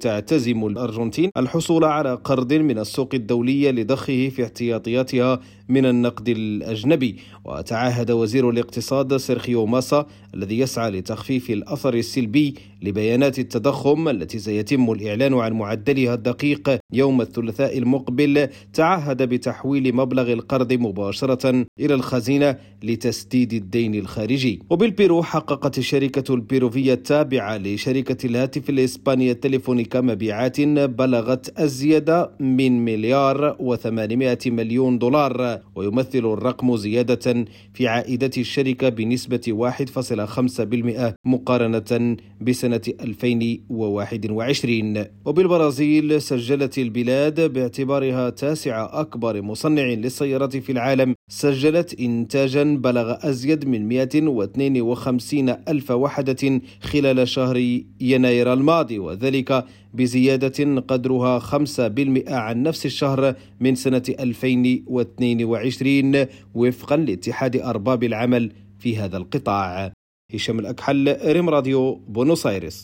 تعتزم الأرجنتين الحصول على قرض من السوق الدولية لضخه في احتياطياتها من النقد الأجنبي. وتعهد وزير الاقتصاد سيرخيو ماسا الذي يسعى لتخفيف الأثر السلبي لبيانات التضخم التي سيتم الإعلان عن معدلها الدقيق يوم الثلاثاء المقبل. تعهد بتحويل مبلغ القرض مباشرة إلى الخزينة لتسديد الدين الخارجي. وبالبيرو حققت الشركة البيروفية التابعة لشركة الهاتف الإسبانية التليفونيكا مبيعات بلغت أزيد من مليار و800 مليون دولار ويمثل الرقم زيادة في عائدة الشركة بنسبة 1.5% مقارنة بسنة 2021 وبالبرازيل سجلت البلاد باعتبارها تاسع أكبر مصنع للسيارات في العالم سجلت إنتاجا بلغ أزيد من 152 ألف وحدة خلال شهر يناير الماضي وذلك بزيادة قدرها 5% عن نفس الشهر من سنة 2022 وفقا لاتحاد أرباب العمل في هذا القطاع. هشام الأكحل ريم راديو بونوس آيرس